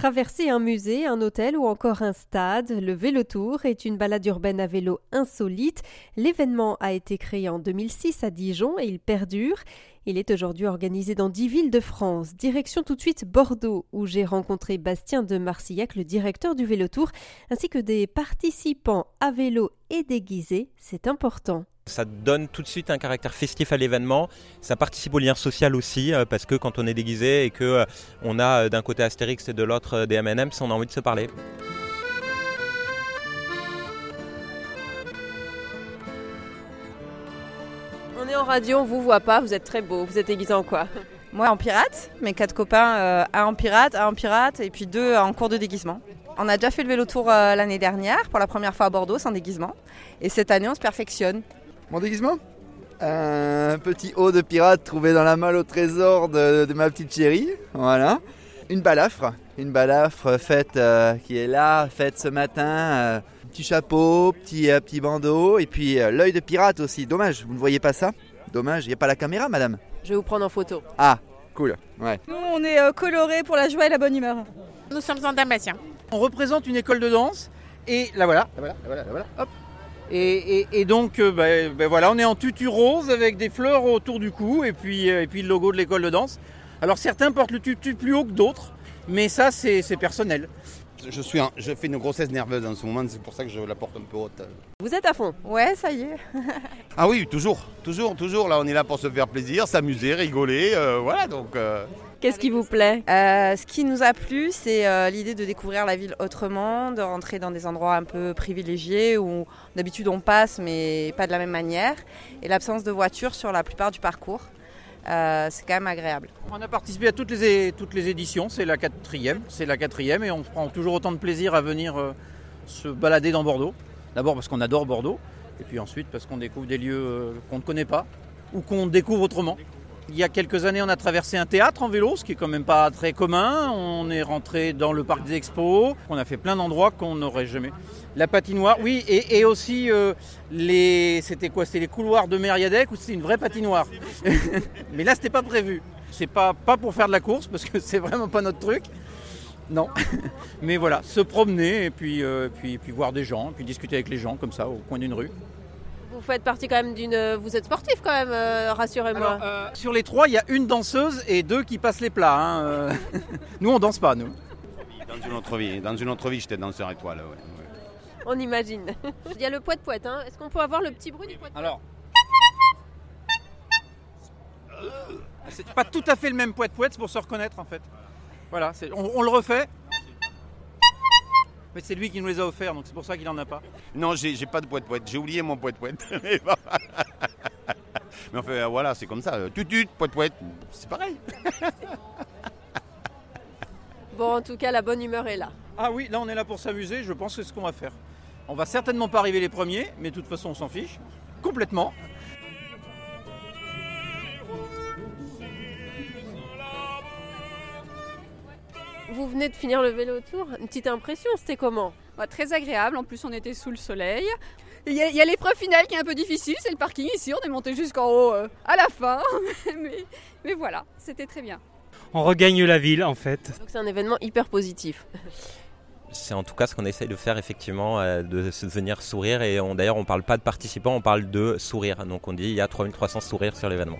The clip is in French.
traverser un musée, un hôtel ou encore un stade. Le Vélo Tour est une balade urbaine à vélo insolite. L'événement a été créé en 2006 à Dijon et il perdure. Il est aujourd'hui organisé dans dix villes de France. Direction tout de suite Bordeaux, où j'ai rencontré Bastien de Marcillac, le directeur du Vélo Tour, ainsi que des participants à vélo et déguisés. C'est important. Ça donne tout de suite un caractère festif à l'événement. Ça participe au lien social aussi, euh, parce que quand on est déguisé et que euh, on a euh, d'un côté Astérix et de l'autre des M&M's, on a envie de se parler. On est en radio, on vous voit pas, vous êtes très beau. Vous êtes déguisé en quoi? Moi en pirate, mes quatre copains, un en pirate, un en pirate et puis deux en cours de déguisement. On a déjà fait le vélo tour l'année dernière pour la première fois à Bordeaux sans déguisement. Et cette année on se perfectionne. Mon déguisement Un petit haut de pirate trouvé dans la malle au trésor de, ma petite chérie. Voilà. Une balafre. Une balafre faite euh, qui est là, faite ce matin. Euh, petit chapeau, petit, euh, petit bandeau. Et puis l'œil de pirate aussi. Dommage, vous ne voyez pas ça? Dommage, il n'y a pas la caméra, madame? Je vais vous prendre en photo. Ah, cool. Ouais. Nous, on est colorés pour la joie et la bonne humeur. Nous sommes en Dalmatien. On représente une école de danse. Et là voilà, là voilà, là voilà, là voilà, hop, et, donc, euh, ben, ben voilà, on est en tutu rose avec des fleurs autour du cou et puis, euh, et puis le logo de l'école de danse. Alors certains portent le tutu plus haut que d'autres, mais ça c'est personnel. Je, suis je fais une grossesse nerveuse en ce moment, c'est pour ça que je la porte un peu haute. Vous êtes à fond Ouais, ça y est. ah oui, toujours, toujours, toujours. Là, on est là pour se faire plaisir, s'amuser, rigoler. Euh, voilà, donc. Qu'est-ce qui vous plaît? Euh, Ce qui nous a plu, c'est euh, l'idée de découvrir la ville autrement, de rentrer dans des endroits un peu privilégiés où d'habitude on passe mais pas de la même manière, et l'absence de voitures sur la plupart du parcours. Euh, c'est quand même agréable. On a participé à toutes les, toutes les éditions, c'est la quatrième, c'est la quatrième et on prend toujours autant de plaisir à venir se balader dans Bordeaux. D'abord parce qu'on adore Bordeaux, et puis ensuite parce qu'on découvre des lieux qu'on ne connaît pas ou qu'on découvre autrement. Il y a quelques années, on a traversé un théâtre en vélo, ce qui est quand même pas très commun. On est rentré dans le parc des expos. On a fait plein d'endroits qu'on n'aurait jamais. La patinoire, oui, et, aussi euh, les, c'était quoi? C'était les couloirs de Mériadec ou c'était une vraie patinoire? Mais là, c'était pas prévu. C'est pas pas pour faire de la course parce que c'est vraiment pas notre truc. Non, mais voilà, se promener et puis, euh, puis, puis voir des gens, puis discuter avec les gens comme ça au coin d'une rue vous faites partie quand même d'une. Vous êtes sportif quand même, euh, rassurez-moi. Euh, sur les trois, il y a une danseuse et deux qui passent les plats. Hein, euh. nous, on danse pas, nous. Dans une autre vie, dans une autre vie, j'étais danseur étoile. Ouais, On imagine. il y a le poète poète. Hein. Est-ce qu'on peut avoir le petit bruit du poète Alors. C'est pas tout à fait le même poète poète pour se reconnaître en fait. Voilà, on le refait. Mais c'est lui qui nous les a offerts, donc c'est pour ça qu'il n'en a pas. Non, j'ai, pas de poète poète. J'ai oublié mon poète poète. Mais enfin, euh, voilà, c'est comme ça. Tutut, poète poète, c'est pareil. bon, en tout cas, la bonne humeur est là. Ah oui, là, on est là pour s'amuser. Je pense que c'est ce qu'on va faire. On va certainement pas arriver les premiers, mais de toute façon, on s'en fiche complètement. Vous venez de finir le vélo tour. Une petite impression, c'était comment? Très agréable. En plus, on était sous le soleil. Il y a, l'épreuve finale qui est un peu difficile, c'est le parking ici. On est monté jusqu'en haut euh, à la fin. mais, mais voilà, c'était très bien. On regagne la ville en fait. Donc c'est un événement hyper positif. C'est en tout cas ce qu'on essaye de faire effectivement, euh, de se venir sourire. Et d'ailleurs, on ne parle pas de participants, on parle de sourire. Donc on dit il y a 3300 sourires sur l'événement.